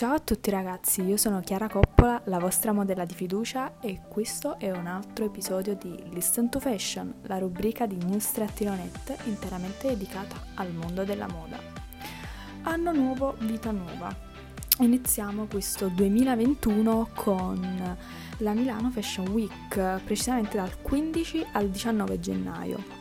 Ciao a tutti ragazzi, io sono Chiara Coppola, la vostra modella di fiducia e questo è un altro episodio di Listen to Fashion, la rubrica di News-Net interamente dedicata al mondo della moda. Anno nuovo, vita nuova. Iniziamo questo 2021 con la Milano Fashion Week, precisamente dal 15 al 19 gennaio.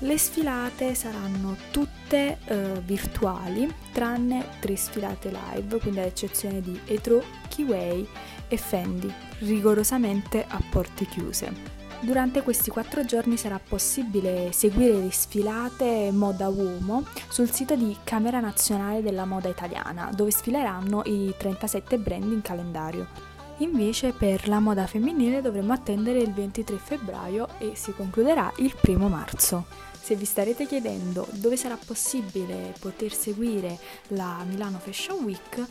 Le sfilate saranno tutte uh, virtuali, tranne tre sfilate live, quindi ad eccezione di Etro, Kiway e Fendi, rigorosamente a porte chiuse. Durante questi quattro giorni sarà possibile seguire le sfilate Moda Uomo sul sito di Camera Nazionale della Moda Italiana, dove sfileranno i 37 brand in calendario. Invece per la moda femminile dovremo attendere il 23 febbraio e si concluderà il 1 marzo. Se vi starete chiedendo dove sarà possibile poter seguire la Milano Fashion Week,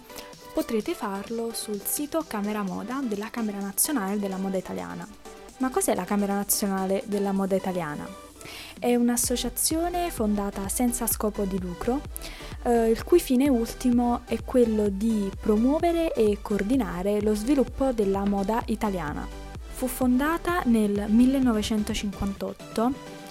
potrete farlo sul sito Camera Moda della Camera Nazionale della Moda Italiana. Ma cos'è la Camera Nazionale della Moda Italiana? È un'associazione fondata senza scopo di lucro, eh, il cui fine ultimo è quello di promuovere e coordinare lo sviluppo della moda italiana. Fu fondata nel 1958 eh,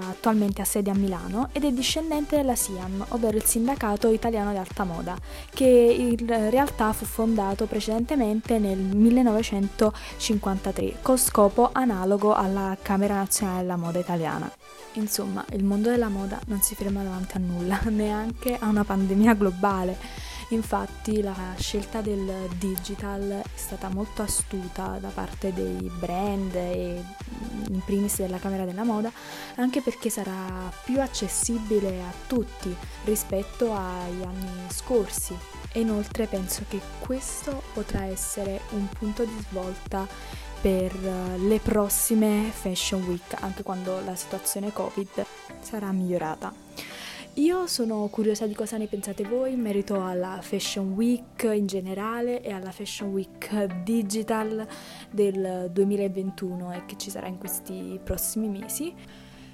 attualmente ha sede a Milano ed è discendente della SIAM, ovvero il Sindacato Italiano di Alta Moda, che in realtà fu fondato precedentemente nel 1953 con scopo analogo alla Camera Nazionale della Moda Italiana. Insomma, il mondo della moda non si ferma davanti a nulla, neanche a una pandemia globale Infatti la scelta del digital è stata molto astuta da parte dei brand e in primis della Camera della Moda, anche perché sarà più accessibile a tutti rispetto agli anni scorsi. E inoltre penso che questo potrà essere un punto di svolta per le prossime Fashion Week, anche quando la situazione Covid sarà migliorata. Io sono curiosa di cosa ne pensate voi in merito alla Fashion Week in generale e alla Fashion Week Digital del 2021 e che ci sarà in questi prossimi mesi.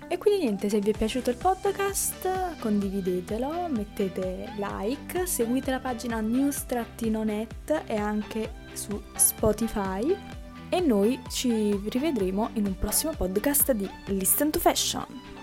E quindi niente, se vi è piaciuto il podcast condividetelo, mettete like, seguite la pagina news-net e anche su Spotify e noi ci rivedremo in un prossimo podcast di Listen to Fashion.